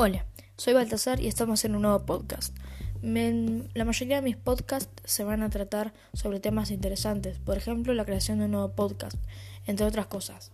Hola, soy Baltasar y estamos en un nuevo podcast. la mayoría de mis podcasts se van a tratar sobre temas interesantes, por ejemplo la creación de un nuevo podcast, entre otras cosas.